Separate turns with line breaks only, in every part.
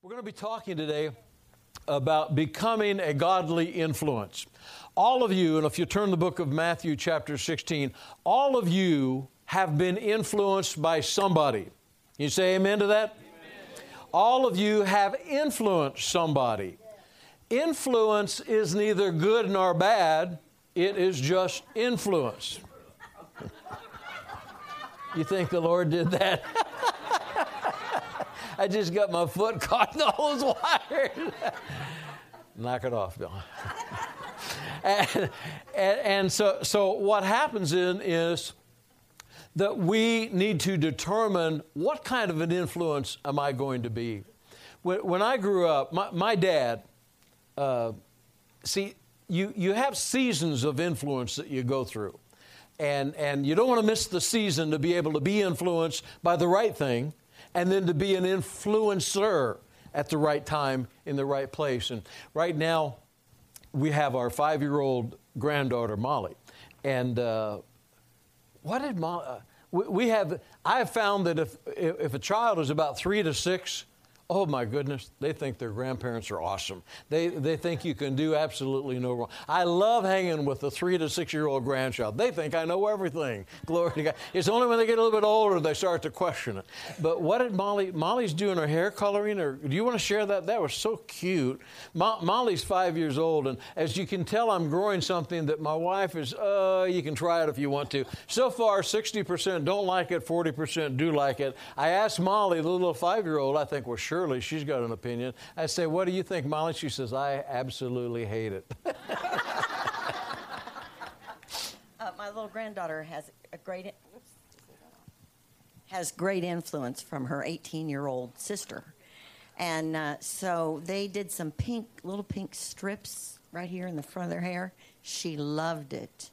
We're going to be talking today about becoming a godly influence. All of you, and if you turn the book of Matthew, chapter 16, all of you have been influenced by somebody. You say amen to that? Amen. All of you have influenced somebody. Influence is neither good nor bad, it is just influence. you think the Lord did that? I just got my foot caught in those wires. Knock it off, Bill. and, and, and, so, so what happens in is that we need to determine what kind of an influence am I going to be. When, when I grew up, my, my dad, uh, see, you, you have seasons of influence that you go through. And, and you don't want to miss the season to be able to be influenced by the right thing and then to be an influencer at the right time in the right place. And right now, we have our five year old granddaughter, Molly. And uh, what did Molly, uh, we, we, have, I have found that if, if a child is about three to six, Oh my goodness, they think their grandparents are awesome. They, they think you can do absolutely no wrong. I love hanging with the three to six year old grandchild. They think I know everything. Glory to God. It's only when they get a little bit older they start to question it. But what did Molly, Molly's doing her hair coloring, or do you want to share that? That was so cute. Mo, Molly's five years old, and as you can tell, I'm growing something that my wife is, uh, you can try it if you want to. So far, 60% don't like it, 40% do like it. I asked Molly, the little five year old, I think, well, sure surely she's got an opinion. I say, What do you think, Molly? She says, I absolutely hate it.
uh, my little granddaughter has a great has great influence from her 18 year old sister. And uh, so they did some pink, little pink strips right here in the front of their hair. She loved it.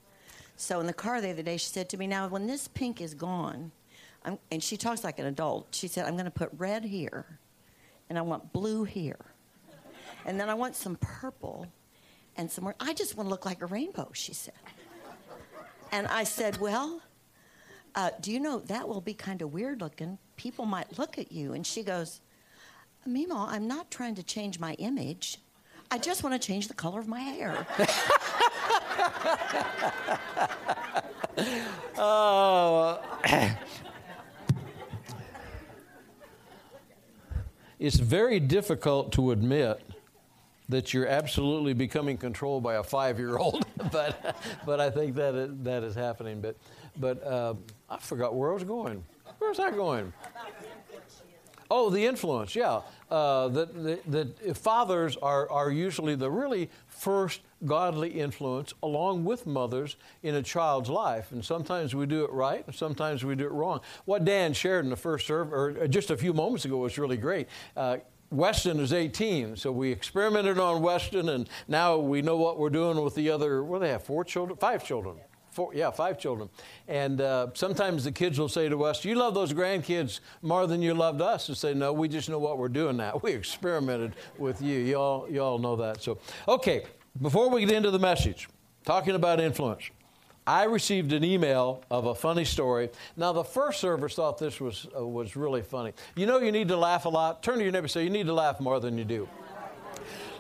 So in the car the other day, she said to me, Now, when this pink is gone, I'm, and she talks like an adult, she said, I'm going to put red here and I want blue here. And then I want some purple and some more. I just want to look like a rainbow, she said. And I said, Well, uh, do you know that will be kind of weird looking? People might look at you. And she goes, Mimo, I'm not trying to change my image. I just want to change the color of my hair.
oh. it's very difficult to admit that you're absolutely becoming controlled by a five-year-old, but but I think that is, that is happening. But but uh, I forgot where I was going. Where's that going? Oh, the influence, yeah. Uh, that, that, that fathers are, are usually the really first godly influence along with mothers in a child's life. And sometimes we do it right, and sometimes we do it wrong. What Dan shared in the first serve, or uh, just a few moments ago, was really great. Uh, Weston is 18, so we experimented on Weston, and now we know what we're doing with the other. Do they have? Four children, five children. Four, yeah, five children. And uh, sometimes the kids will say to us, You love those grandkids more than you loved us. And say, No, we just know what we're doing now. We experimented with you. Y'all, y'all know that. So, okay, before we get into the message, talking about influence, I received an email of a funny story. Now, the first service thought this was, uh, was really funny. You know, you need to laugh a lot. Turn to your neighbor and say, You need to laugh more than you do.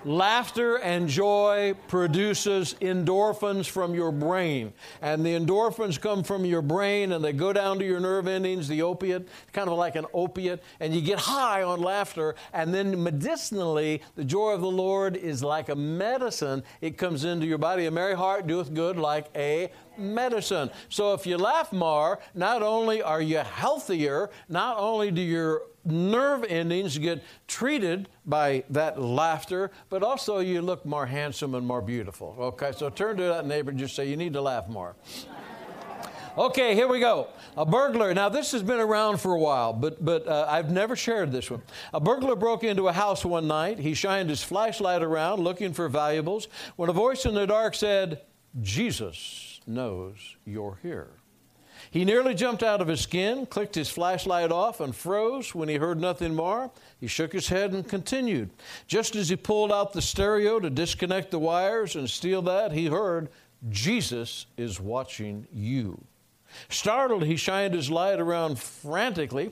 Laughter and joy produces endorphins from your brain. And the endorphins come from your brain and they go down to your nerve endings, the opiate, kind of like an opiate, and you get high on laughter. And then medicinally, the joy of the Lord is like a medicine. It comes into your body. A merry heart doeth good like a medicine. So if you laugh more, not only are you healthier, not only do your nerve endings get treated by that laughter, but also you look more handsome and more beautiful. Okay, so turn to that neighbor and just say, You need to laugh more. Okay, here we go. A burglar. Now, this has been around for a while, but, but uh, I've never shared this one. A burglar broke into a house one night. He shined his flashlight around looking for valuables when a voice in the dark said, Jesus knows you're here. He nearly jumped out of his skin, clicked his flashlight off, and froze when he heard nothing more. He shook his head and continued. Just as he pulled out the stereo to disconnect the wires and steal that, he heard, Jesus is watching you. Startled, he shined his light around frantically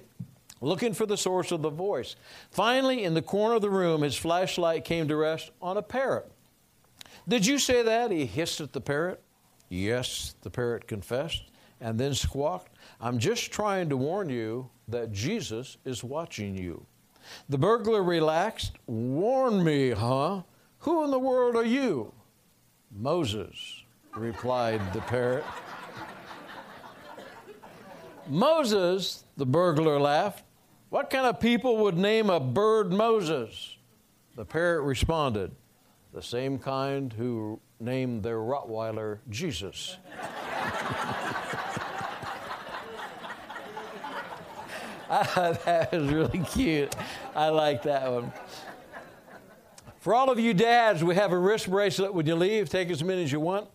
looking for the source of the voice. Finally, in the corner of the room, his flashlight came to rest on a parrot. Did you say that? He hissed at the parrot. Yes, the parrot confessed, and then squawked, I'm just trying to warn you that Jesus is watching you. The burglar relaxed. Warn me, huh? Who in the world are you? Moses, replied the parrot. Moses, the burglar laughed. What kind of people would name a bird Moses? The parrot responded, The same kind who named their Rottweiler Jesus. that was really cute. I like that one. For all of you dads, we have a wrist bracelet when you leave. Take as many as you want.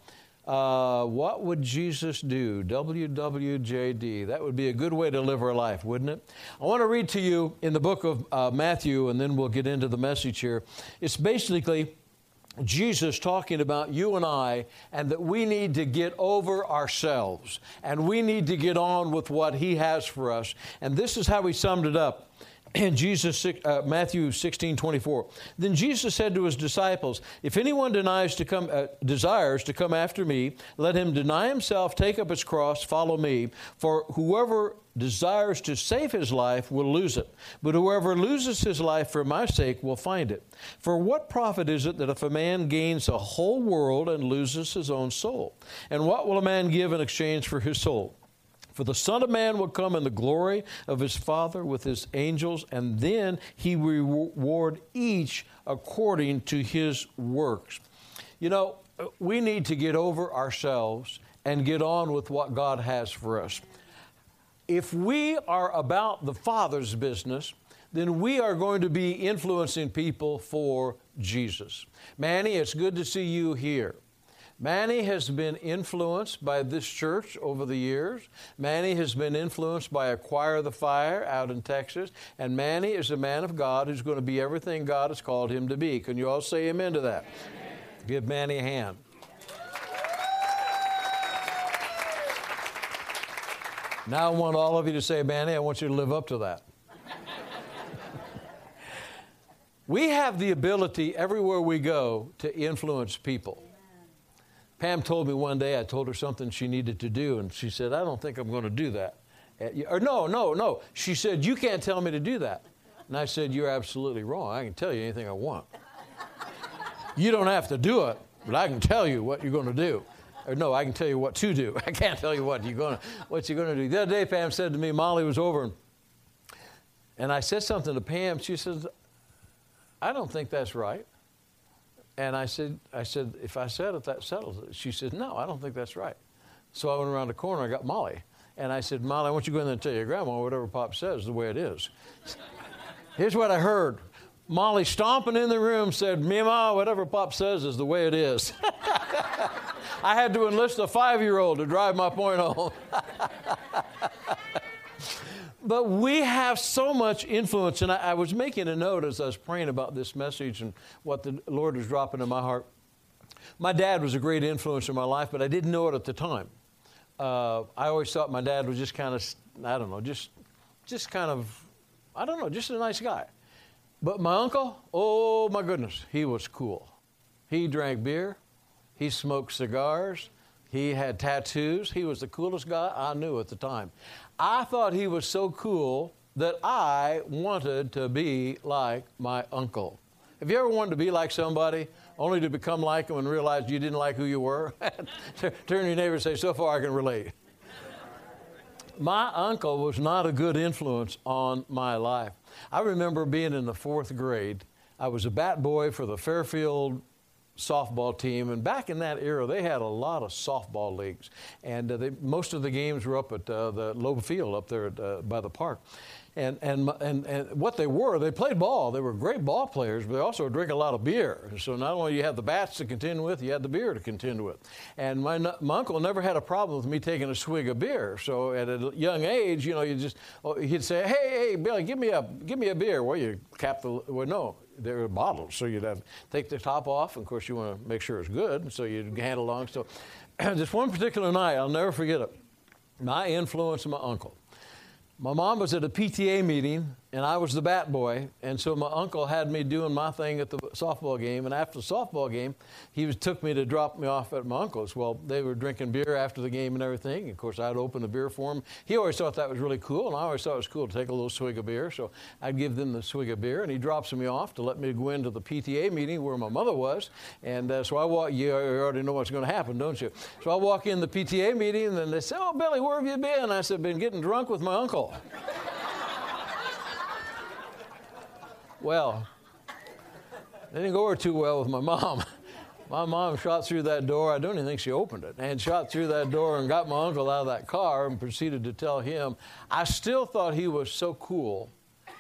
Uh, what would Jesus do? WWJD. That would be a good way to live our life, wouldn't it? I want to read to you in the book of uh, Matthew, and then we'll get into the message here. It's basically Jesus talking about you and I, and that we need to get over ourselves and we need to get on with what He has for us. And this is how He summed it up. In Jesus, uh, Matthew 16, 24. Then Jesus said to his disciples, If anyone denies to come, uh, desires to come after me, let him deny himself, take up his cross, follow me. For whoever desires to save his life will lose it, but whoever loses his life for my sake will find it. For what profit is it that if a man gains a whole world and loses his own soul? And what will a man give in exchange for his soul? For the Son of Man will come in the glory of his Father with his angels, and then he will reward each according to his works. You know, we need to get over ourselves and get on with what God has for us if we are about the Father's business, then we are going to be influencing people for Jesus. Manny, it's good to see you here. Manny has been influenced by this church over the years. Manny has been influenced by a choir of the Fire out in Texas. And Manny is a man of God who's going to be everything God has called him to be. Can you all say amen to that? Amen. Give Manny a hand. Now I want all of you to say, Manny, I want you to live up to that. we have the ability everywhere we go to influence people. Pam told me one day, I told her something she needed to do, and she said, I don't think I'm going to do that. Or, no, no, no. She said, You can't tell me to do that. And I said, You're absolutely wrong. I can tell you anything I want. you don't have to do it, but I can tell you what you're going to do. Or no, I can tell you what to do. I can't tell you what you're going to what you're going to do. The other day, Pam said to me, Molly was over, and I said something to Pam. She says, "I don't think that's right." And I said, "I said if I said it, that settles it." She said, "No, I don't think that's right." So I went around the corner. I got Molly, and I said, "Molly, I want you to go in there and tell your grandma whatever Pop says is the way it is." Here's what I heard. Molly stomping in the room said, Mima, whatever Pop says is the way it is. I had to enlist a five year old to drive my point home. but we have so much influence, and I, I, was making a note as I was praying about this message and what the Lord was dropping in my heart. My dad was a great influence in my life, but I didn't know it at the time. Uh, I always thought my dad was just kind of, I don't know, just, just kind of, I don't know, just a nice guy. But my uncle, oh my goodness, he was cool. He drank beer, he smoked cigars, he had tattoos. He was the coolest guy I knew at the time. I thought he was so cool that I wanted to be like my uncle. Have you ever wanted to be like somebody only to become like them and realize you didn't like who you were? Turn to your neighbor and say, So far I can relate. my uncle was not a good influence on my life. I remember being in the fourth grade. I was a bat boy for the Fairfield softball team. And back in that era, they had a lot of softball leagues. And uh, they, most of the games were up at uh, the Loeb Field up there at, uh, by the park. And, and, and, and what they were, they played ball. They were great ball players, but they also drink a lot of beer. So not only you had the bats to contend with, you had the beer to contend with. And my, my uncle never had a problem with me taking a swig of beer. So at a young age, you know, you just, oh, he'd say, hey, hey, Billy, give me a, give me a beer. Well, you cap the, well, no, they were bottles, so you'd have take the top off. Of course, you want to make sure it's good, so you'd hand along. So, this one particular night, I'll never forget it. My influence, my uncle my mom was at a PTA meeting and I was the bat boy, and so my uncle had me doing my thing at the softball game. And after the softball game, he was, took me to drop me off at my uncle's. Well, they were drinking beer after the game and everything. Of course, I'd open the beer for him. He always thought that was really cool, and I always thought it was cool to take a little swig of beer. So I'd give them the swig of beer, and he drops me off to let me go into the PTA meeting where my mother was. And uh, so I walk. You already know what's going to happen, don't you? So I walk in the PTA meeting, and then they say, "Oh, Billy, where have you been?" I said, "Been getting drunk with my uncle." Well. It didn't go over too well with my mom. My mom shot through that door. I don't even think she opened it. And shot through that door and got my uncle out of that car and proceeded to tell him. I still thought he was so cool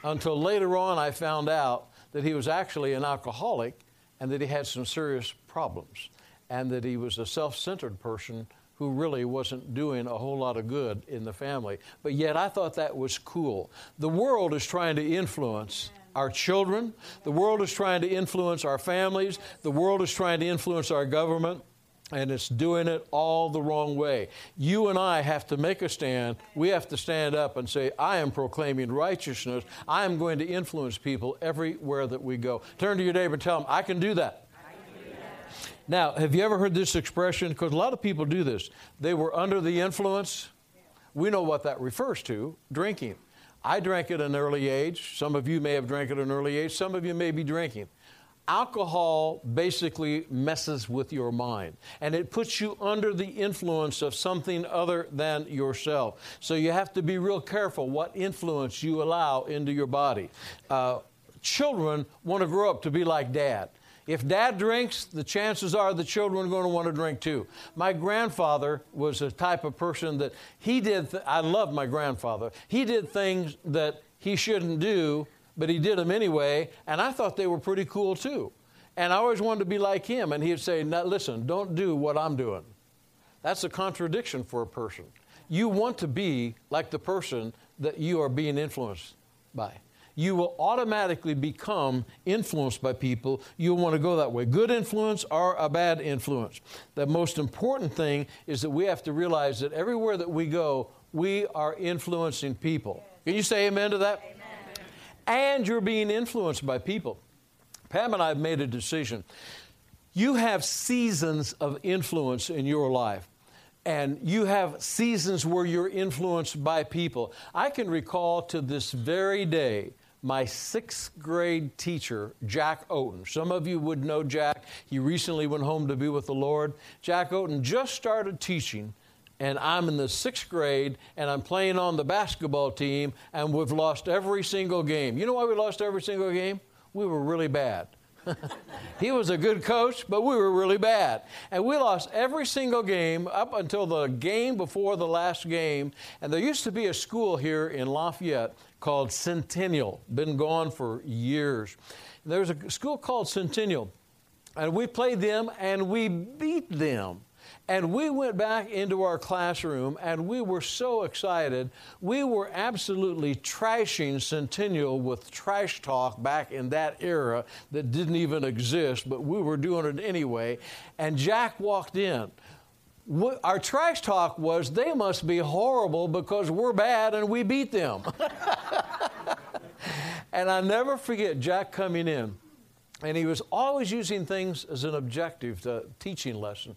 until later on I found out that he was actually an alcoholic and that he had some serious problems and that he was a self centered person who really wasn't doing a whole lot of good in the family. But yet I thought that was cool. The world is trying to influence our children. The world is trying to influence our families. The world is trying to influence our government. And it's doing it all the wrong way. You and I have to make a stand. We have to stand up and say, I am proclaiming righteousness. I am going to influence people everywhere that we go. Turn to your neighbor and tell them, I can do that. Now, have you ever heard this expression? Because a lot of people do this. They were under the influence. We know what that refers to drinking. I drank at an early age. Some of you may have drank at an early age. Some of you may be drinking. Alcohol basically messes with your mind and it puts you under the influence of something other than yourself. So you have to be real careful what influence you allow into your body. Uh, children want to grow up to be like dad. If dad drinks, the chances are the children are going to want to drink too. My grandfather was a type of person that he did, th- I love my grandfather. He did things that he shouldn't do, but he did them anyway, and I thought they were pretty cool too. And I always wanted to be like him, and he'd say, Listen, don't do what I'm doing. That's a contradiction for a person. You want to be like the person that you are being influenced by you will automatically become influenced by people. You'll want to go that way. Good influence or a bad influence. The most important thing is that we have to realize that everywhere that we go, we are influencing people. Can you say amen to that? Amen. And you're being influenced by people. Pam and I have made a decision. You have seasons of influence in your life and you have seasons where you're influenced by people. I can recall to this very day my sixth grade teacher, Jack Oten. Some of you would know Jack. He recently went home to be with the Lord. Jack Oten just started teaching, and I'm in the sixth grade, and I'm playing on the basketball team, and we've lost every single game. You know why we lost every single game? We were really bad. he was a good coach, but we were really bad. And we lost every single game up until the game before the last game. And there used to be a school here in Lafayette called Centennial, been gone for years. There was a school called Centennial, and we played them and we beat them. And we went back into our classroom and we were so excited. We were absolutely trashing Centennial with trash talk back in that era that didn't even exist, but we were doing it anyway. And Jack walked in. Our trash talk was they must be horrible because we're bad and we beat them. and I never forget Jack coming in, and he was always using things as an objective to teaching lesson.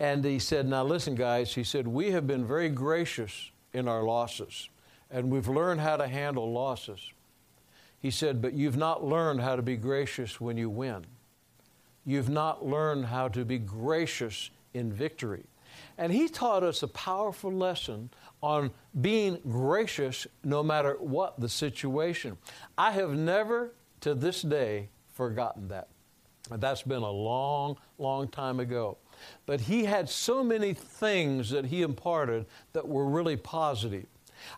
And he said, Now listen, guys, he said, we have been very gracious in our losses, and we've learned how to handle losses. He said, But you've not learned how to be gracious when you win. You've not learned how to be gracious in victory. And he taught us a powerful lesson on being gracious no matter what the situation. I have never to this day forgotten that. That's been a long, long time ago. But he had so many things that he imparted that were really positive.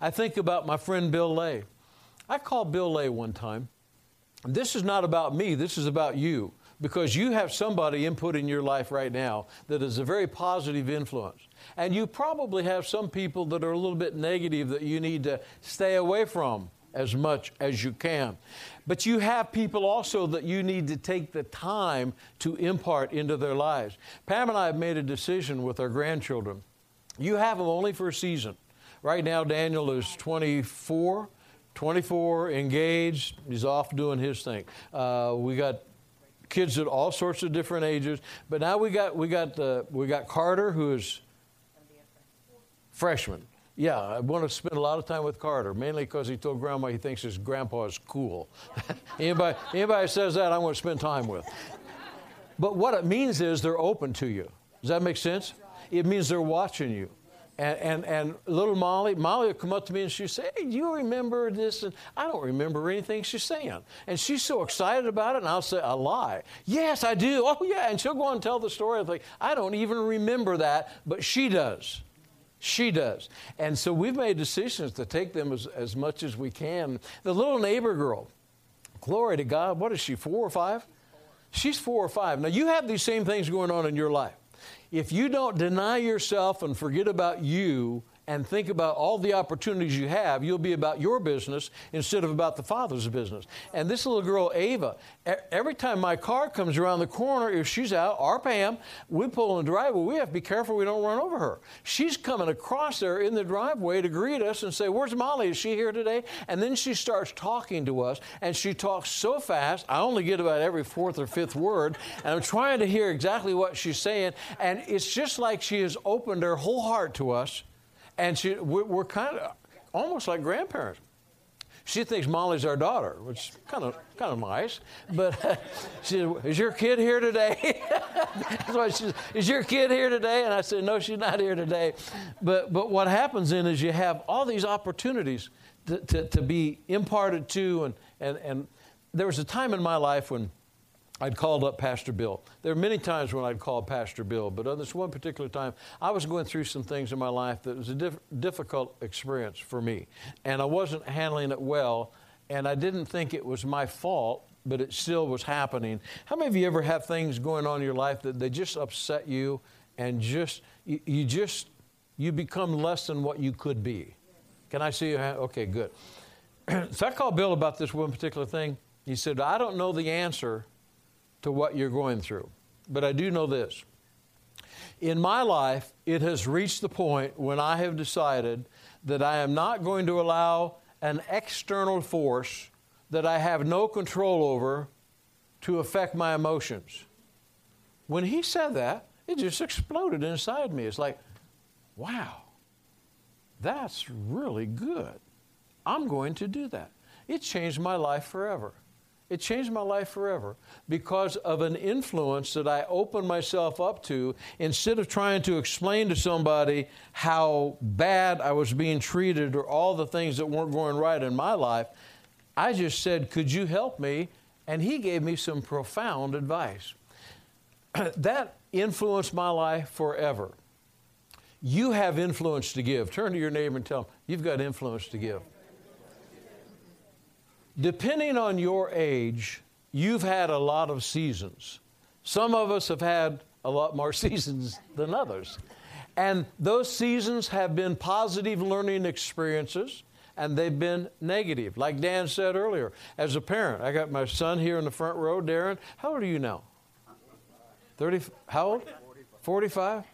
I think about my friend Bill Lay. I called Bill Lay one time. This is not about me, this is about you because you have somebody input in your life right now that is a very positive influence. And you probably have some people that are a little bit negative that you need to stay away from as much as you can. But you have people also that you need to take the time to impart into their lives. Pam and I have made a decision with our grandchildren. You have them only for a season. Right now, Daniel is 24. 24, engaged. He's off doing his thing. Uh, we got kids at all sorts of different ages, but now we got we got uh, we got Carter, who is freshman. Yeah, uh, I want to spend a lot of time with Carter, mainly because he told Grandma he thinks his grandpa is cool. anybody, anybody says that, I want to spend time with. But what it means is they're open to you. Does that make sense? It means they're watching you. And, and, and, little Molly, Molly would come up to me and she'd say, Hey, do you remember this? And I don't remember anything she's saying. And she's so excited about it, and I'll say, I lie. Yes, I do. Oh, yeah. And she'll go on and tell the story. I'm like, I don't even remember that, but she does. She does. And so we've made decisions to take them as, as much as we can. The little neighbor girl, glory to God, what is she, four or five? She's four or five. Now, you have these same things going on in your life. If you don't deny yourself and forget about you and think about all the opportunities you have, you'll be about your business instead of about the Father's business. And this little girl, Ava, every time my car comes around the corner, if she's out, or Pam, we pull in the driveway, we have to be careful we don't run over her. She's coming across there in the driveway to greet us and say, Where's Molly? Is she here today? And then she starts talking to us, and she talks so fast, I only get about every fourth or fifth word, and I'm trying to hear exactly what she's saying. And it's just like she has opened her whole heart to us and she, we're kind of almost like grandparents. She thinks Molly's our daughter, which is kind of kind of nice. But uh, she said, "Is your kid here today?" That's why she said, "Is your kid here today?" And I said, "No, she's not here today." But but what happens then is you have all these opportunities to, to, to be imparted to, and and and there was a time in my life when I'd called up Pastor Bill. There are many times when I'd call Pastor Bill, but on this one particular time, I was going through some things in my life that was a diff- difficult experience for me. And I wasn't handling it well, and I didn't think it was my fault, but it still was happening. How many of you ever have things going on in your life that they just upset you and just, you, you just, you become less than what you could be? Can I see you? Okay, good. so I called Bill about this one particular thing. He said, I don't know the answer to what you're going through. But I do know this. In my life, it has reached the point when I have decided that I am not going to allow an external force that I have no control over to affect my emotions. When he said that, it just exploded inside me. It's like, wow, that's really good. I'm going to do that. It changed my life forever. It changed my life forever because of an influence that I opened myself up to instead of trying to explain to somebody how bad I was being treated or all the things that weren't going right in my life. I just said, Could you help me? And he gave me some profound advice. that influenced my life forever. You have influence to give. Turn to your neighbor and tell them, You've got influence to give depending on your age, you've had a lot of seasons. Some of us have had a lot more seasons than others. And those seasons have been positive learning experiences and they've been negative. Like Dan said earlier, as a parent, I got my son here in the front row, Darren. How old are you now? 30, how old? 45?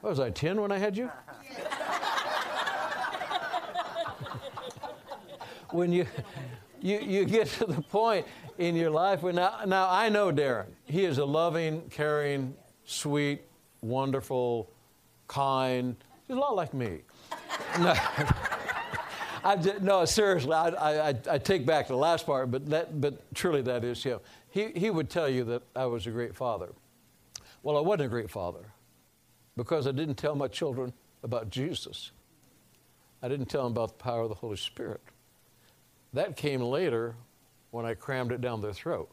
What was I, 10 when I had you? when you you, you get to the point in your life where now, now I know Darren. He is a loving, caring, sweet, wonderful, kind. He's a lot like me. no, just, no, seriously, I, I, I, take back the last part, but, that, but truly that is him. He, he would tell you that I was a great father. Well, I wasn't a great father because I didn't tell my children about Jesus. I didn't tell them about the power of the Holy Spirit. That came later when I crammed it down their throat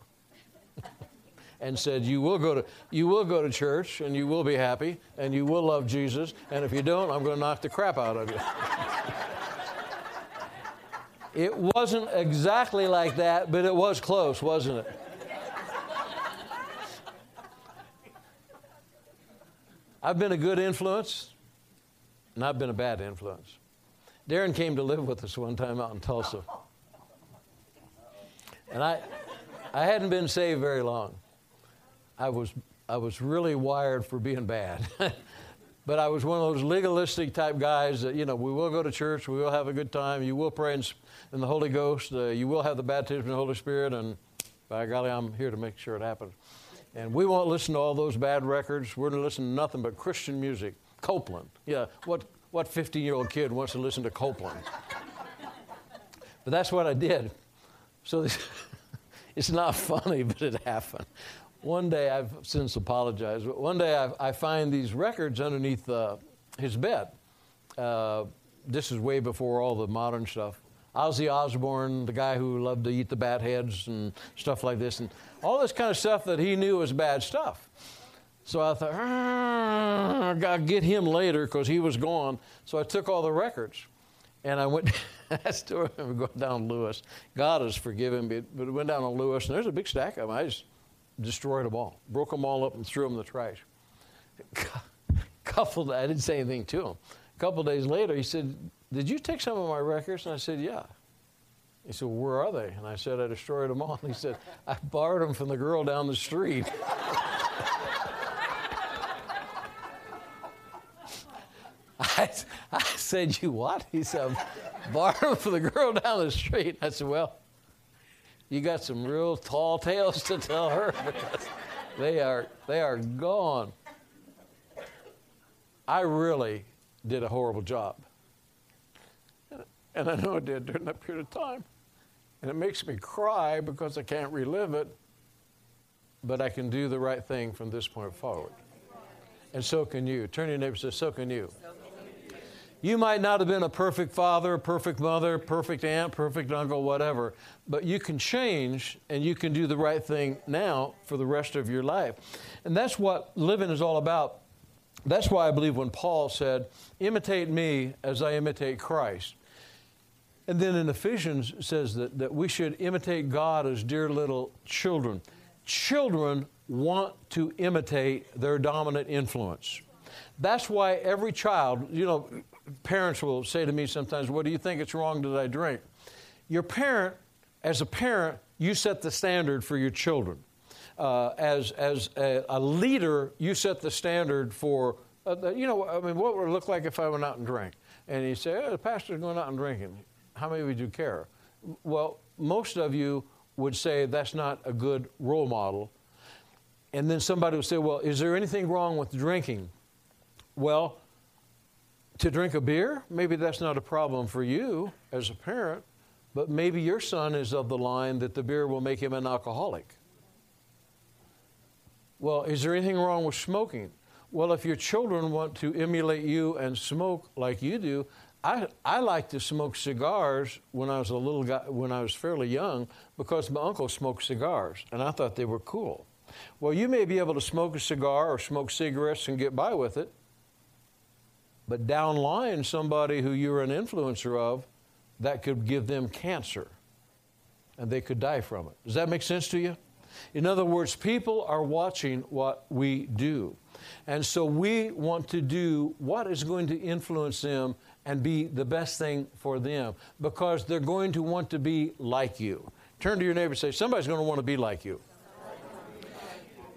and said, you will, go to, you will go to church and you will be happy and you will love Jesus, and if you don't, I'm going to knock the crap out of you. it wasn't exactly like that, but it was close, wasn't it? I've been a good influence, and I've been a bad influence. Darren came to live with us one time out in Tulsa. And I, I hadn't been saved very long. I was, I was really wired for being bad. but I was one of those legalistic type guys that, you know, we will go to church, we will have a good time, you will pray in, in the Holy Ghost, uh, you will have the baptism in the Holy Spirit, and by golly, I'm here to make sure it happens. And we won't listen to all those bad records. We're going to listen to nothing but Christian music. Copeland. Yeah, what, what 15 year old kid wants to listen to Copeland? but that's what I did. So it's not funny, but it happened. One day, I've since apologized, but one day I, I find these records underneath uh, his bed. Uh, this is way before all the modern stuff. Ozzy Osbourne, the guy who loved to eat the bat heads and stuff like this, and all this kind of stuff that he knew was bad stuff. So I thought, I got to get him later because he was gone. So I took all the records and I went, I still remember going down Lewis. God has forgiven me, but I went down to Lewis and there's a big stack of them. I just destroyed them all, broke them all up and threw them in the trash. Couple, I didn't say anything to him. A couple days later, he said, Did you take some of my records? And I said, Yeah. He said, well, Where are they? And I said, I destroyed them all. And he said, I borrowed them from the girl down the street. I, I said, You what? He said, Borrowed them from the girl down the street. I said, Well, you got some real tall tales to tell her because they are, they are gone. I really did a horrible job. And I know I did during that period of time. And it makes me cry because I can't relive it, but I can do the right thing from this point forward. And so can you. Turn your neighbor and say, So can you. You might not have been a perfect father, perfect mother, perfect aunt, perfect uncle, whatever, but you can change and you can do the right thing now for the rest of your life. And that's what living is all about. That's why I believe when Paul said, Imitate me as I imitate Christ. And then in Ephesians says that, that we should imitate God as dear little children. Children want to imitate their dominant influence. That's why every child, you know, parents will say to me sometimes, What do you think it's wrong that I drink? Your parent, as a parent, you set the standard for your children. Uh, as as a, a, leader, you set the standard for, uh, you know, I mean, what would it look like if I went out and drank? And you say, oh, the pastor's going out and drinking. How many would you care? Well, most of you would say that's not a good role model. And then somebody would say, well, is there anything wrong with drinking? Well, to drink a beer, maybe that's not a problem for you as a parent, but maybe your son is of the line that the beer will make him an alcoholic. Well, is there anything wrong with smoking? Well, if your children want to emulate you and smoke like you do, I, I like to smoke cigars when I was a little guy, when I was fairly young, because my uncle smoked cigars, and I thought they were cool. Well, you may be able to smoke a cigar or smoke cigarettes and get by with it, but downline, somebody who you're an influencer of, that could give them cancer and they could die from it. Does that make sense to you? In other words, people are watching what we do. And so we want to do what is going to influence them and be the best thing for them because they're going to want to be like you. Turn to your neighbor and say, Somebody's going to want to be like you.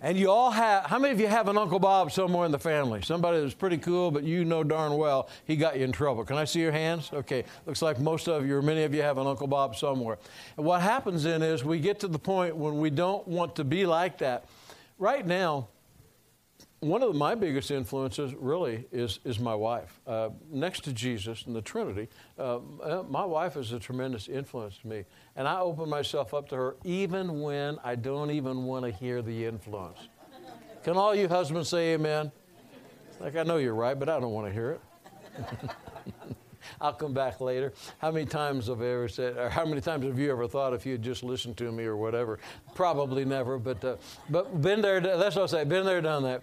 And you all have, how many of you have an Uncle Bob somewhere in the family? Somebody that's pretty cool, but you know darn well he got you in trouble. Can I see your hands? Okay, looks like most of you, or many of you, have an Uncle Bob somewhere. And what happens then is we get to the point when we don't want to be like that. Right now, one of my biggest influences really is, is my wife. Uh, next to Jesus and the Trinity, uh, uh, my wife is a tremendous influence to me. And I open myself up to her even when I don't even want to hear the influence. Can all you husbands say amen? Like, I know you're right, but I don't want to hear it. I'll come back later. How many times have I ever said, or how many times have you ever thought if you had just listened to me or whatever? Probably never, but, uh, but been there, that's what I say, been there, done that.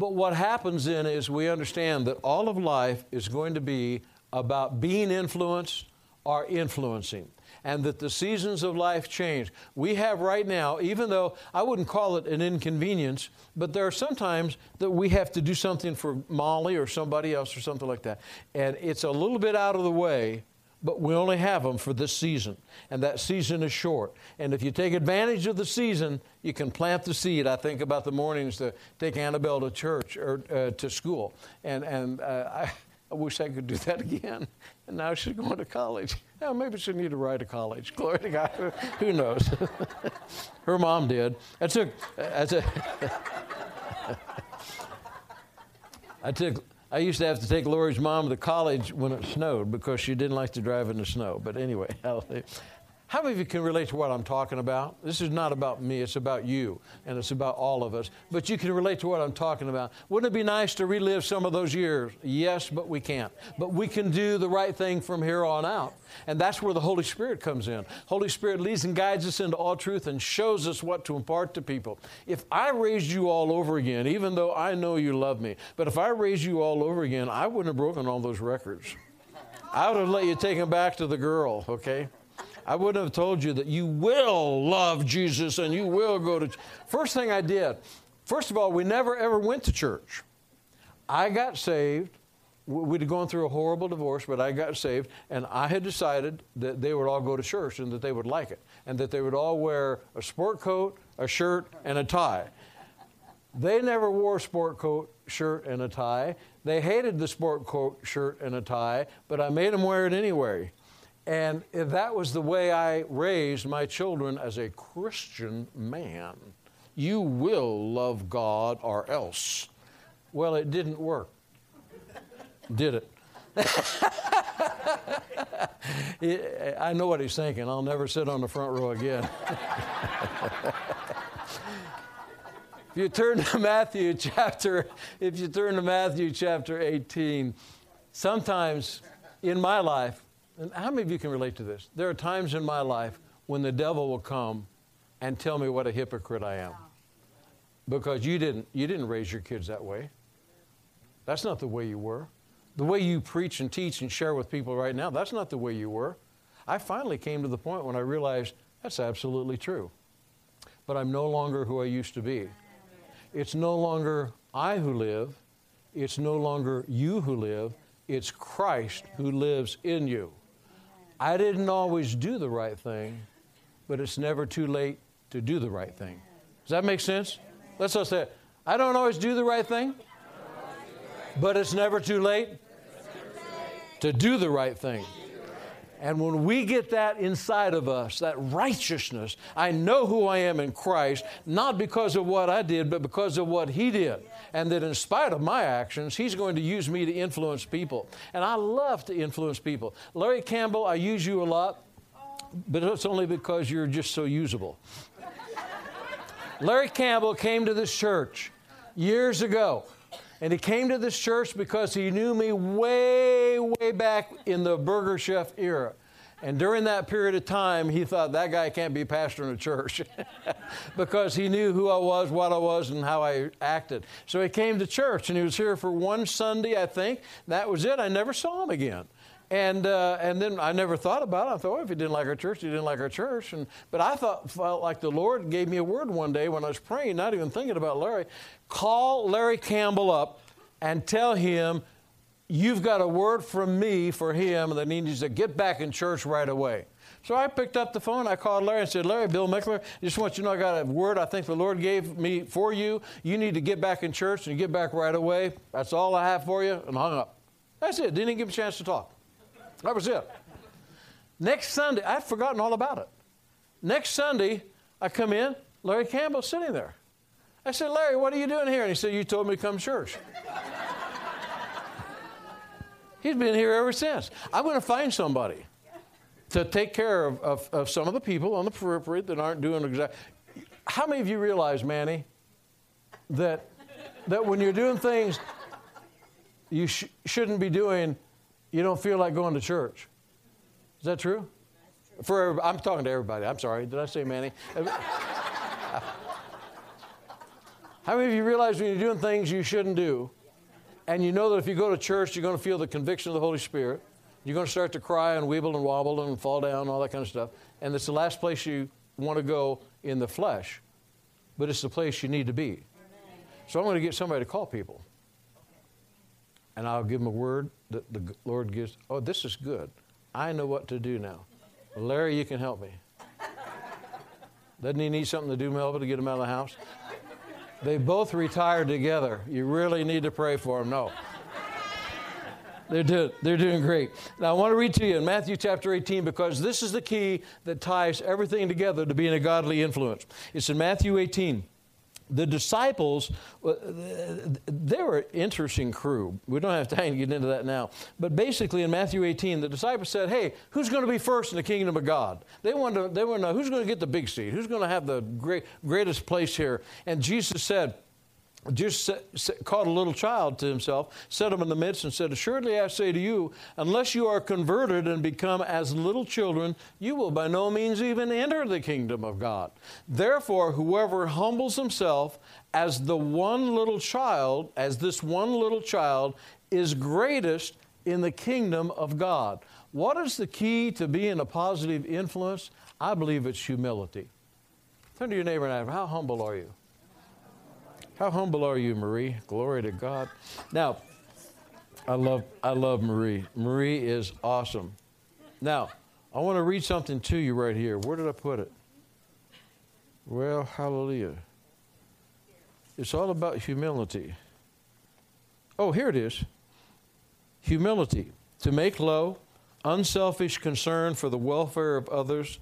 But what happens then is we understand that all of life is going to be about being influenced or influencing and that the seasons of life change. We have right now, even though I wouldn't call it an inconvenience, but there are sometimes that we have to do something for Molly or somebody else or something like that. And it's a little bit out of the way, but we only have them for this season, and that season is short. And if you take advantage of the season, you can plant the seed. I think about the mornings to take Annabelle to church or uh, to school, and and uh, I, I wish I could do that again. And now she's going to college. Yeah, maybe she need to ride to college. Glory to God. Who knows? Her mom did. I. I took. I took I used to have to take Lori's mom to college when it snowed because she didn't like to drive in the snow. But anyway, how many of you can relate to what I'm talking about? This is not about me, it's about you, and it's about all of us. But you can relate to what I'm talking about. Wouldn't it be nice to relive some of those years? Yes, but we can't. But we can do the right thing from here on out. And that's where the Holy Spirit comes in. Holy Spirit leads and guides us into all truth and shows us what to impart to people. If I raised you all over again, even though I know you love me, but if I raised you all over again, I wouldn't have broken all those records. I would have let you take them back to the girl, okay? I wouldn't have told you that you will love Jesus and you will go to. First thing I did, first of all, we never ever went to church. I got saved we'd gone through a horrible divorce, but I got saved, and I had decided that they would all go to church and that they would like it, and that they would all wear a sport coat, a shirt, and a tie. They never wore a sport coat, shirt, and a tie. They hated the sport coat, shirt, and a tie, but I made them wear it anyway. And that was the way I raised my children as a Christian man. You will love God or else. Well, it didn't work did it. I know what he's thinking. I'll never sit on the front row again. if you turn to Matthew chapter, if you turn to Matthew chapter 18, sometimes in my life, and how many of you can relate to this? There are times in my life when the devil will come and tell me what a hypocrite I am. Because you didn't you didn't raise your kids that way. That's not the way you were. The way you preach and teach and share with people right now, that's not the way you were. I finally came to the point when I realized that's absolutely true. But I'm no longer who I used to be. It's no longer I who live, it's no longer you who live, it's Christ who lives in you. I didn't always do the right thing, but it's never too late to do the right thing. Does that make sense? Let's all say. I don't always do the right thing, but it's never too late to do the right thing. And when we get that inside of us, that righteousness, I know who I am in Christ, not because of what I did, but because of what He did. And that in spite of my actions, He's going to use me to influence people. And I love to influence people. Larry Campbell, I use you a lot, but it's only because you're just so usable. Larry Campbell came to this church years ago. And he came to this church because he knew me way, way back in the Burger Chef era. And during that period of time, he thought that guy can't be pastor in a church because he knew who I was, what I was, and how I acted. So he came to church and he was here for one Sunday, I think. That was it. I never saw him again. And, uh, and then I never thought about it. I thought, well, if he didn't like our church, he didn't like our church. And, but I thought, felt like the Lord gave me a word one day when I was praying, not even thinking about Larry. Call Larry Campbell up and tell him, you've got a word from me for him that he needs to get back in church right away. So I picked up the phone. I called Larry and said, Larry, Bill Mickler, just want you to know I got a word I think the Lord gave me for you. You need to get back in church and get back right away. That's all I have for you. And hung up. That's it. Didn't even give him a chance to talk. That was it. Next Sunday, I'd forgotten all about it. Next Sunday, I come in, Larry Campbell's sitting there. I said, Larry, what are you doing here? And he said, You told me to come to church. He's been here ever since. I'm going to find somebody to take care of, of, of, some of the people on the periphery that aren't doing exactly. How many of you realize, Manny, that, that when you're doing things you sh- shouldn't be doing, you don't feel like going to church. Is that true? For I'm talking to everybody. I'm sorry. Did I say Manny? How many of you realize when you're doing things you shouldn't do, and you know that if you go to church, you're going to feel the conviction of the Holy Spirit? You're going to start to cry and weeble and wobble and fall down all that kind of stuff. And it's the last place you want to go in the flesh, but it's the place you need to be. So I'm going to get somebody to call people. And I'll give them a word that the Lord gives. Oh, this is good. I know what to do now. Larry, you can help me. Doesn't he need something to do, Melba, to get him out of the house? They both retired together. You really need to pray for them. No. They're doing, they're doing great. Now, I want to read to you in Matthew chapter 18 because this is the key that ties everything together to being a godly influence. It's in Matthew 18 the disciples, uh, they were an interesting crew. We don't have time to get into that now. But basically, in Matthew 18, the disciples said, Hey, who's going to be first in the kingdom of God? They wanted to, they wanted to know who's going to get the big seat? Who's going to have the great, greatest place here? And Jesus said, just called a little child to himself, set him in the midst, and said, Assuredly I say to you, unless you are converted and become as little children, you will by no means even enter the kingdom of God. Therefore, whoever humbles himself as the one little child, as this one little child, is greatest in the kingdom of God. What is the key to being a positive influence? I believe it's humility. Turn to your neighbor and ask, How humble are you? How humble are you, Marie? Glory to God. Now, I love, I love Marie. Marie is awesome. Now, I want to read something to you right here. Where did I put it? Well, hallelujah. It's all about humility. Oh, here it is. Humility. To make low, unselfish concern for the welfare of others,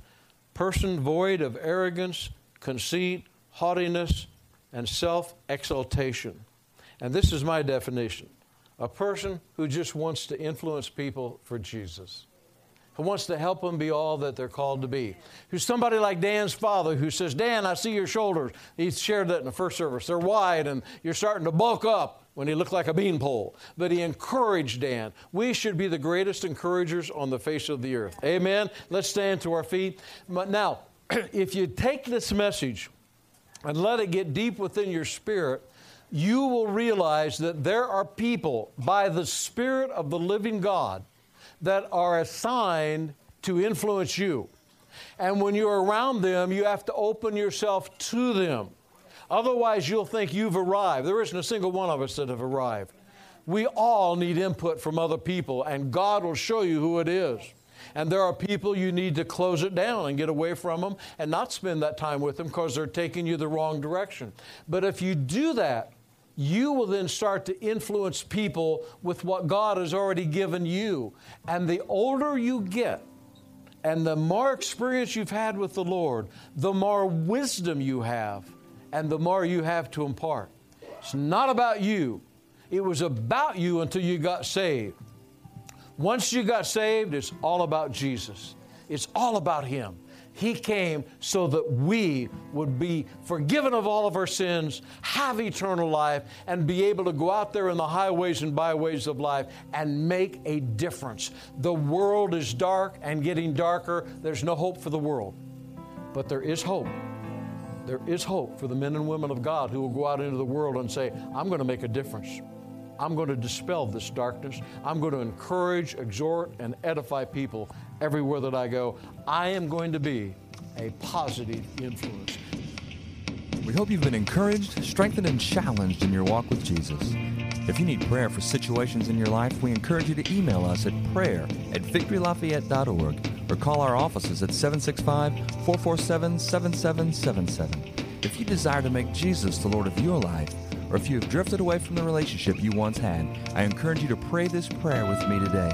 person void of arrogance, conceit, haughtiness, and self exaltation. And this is my definition a person who just wants to influence people for Jesus, who wants to help them be all that they're called to be. Who's somebody like Dan's father who says, Dan, I see your shoulders. He shared that in the first service. They're wide and you're starting to bulk up when he looked like a beanpole. But he encouraged Dan. We should be the greatest encouragers on the face of the earth. Amen. Let's stand to our feet. Now, if you take this message, and let it get deep within your spirit, you will realize that there are people by the Spirit of the living God that are assigned to influence you. And when you're around them, you have to open yourself to them. Otherwise, you'll think you've arrived. There isn't a single one of us that have arrived. We all need input from other people, and God will show you who it is. And there are people you need to close it down and get away from them and not spend that time with them because they're taking you the wrong direction. But if you do that, you will then start to influence people with what God has already given you. And the older you get, and the more experience you've had with the Lord, the more wisdom you have, and the more you have to impart. It's not about you, it was about you until you got saved. Once you got saved, it's all about Jesus. It's all about Him. He came so that we would be forgiven of all of our sins, have eternal life, and be able to go out there in the highways and byways of life and make a difference. The world is dark and getting darker. There's no hope for the world. But there is hope. There is hope for the men and women of God who will go out into the world and say, I'm going to make a difference. I'm going to dispel this darkness. I'm going to encourage, exhort, and edify people everywhere that I go. I am going to be a positive influence.
We hope you've been encouraged, strengthened, and challenged in your walk with Jesus. If you need prayer for situations in your life, we encourage you to email us at prayer at victorylafayette.org or call our offices at 765 447 7777. If you desire to make Jesus the Lord of your life, or if you have drifted away from the relationship you once had, I encourage you to pray this prayer with me today.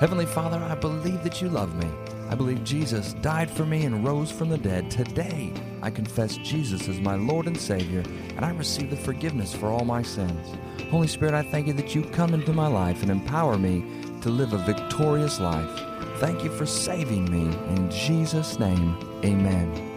Heavenly Father, I believe that you love me. I believe Jesus died for me and rose from the dead. Today, I confess Jesus as my Lord and Savior, and I receive the forgiveness for all my sins. Holy Spirit, I thank you that you come into my life and empower me to live a victorious life. Thank you for saving me. In Jesus' name, amen.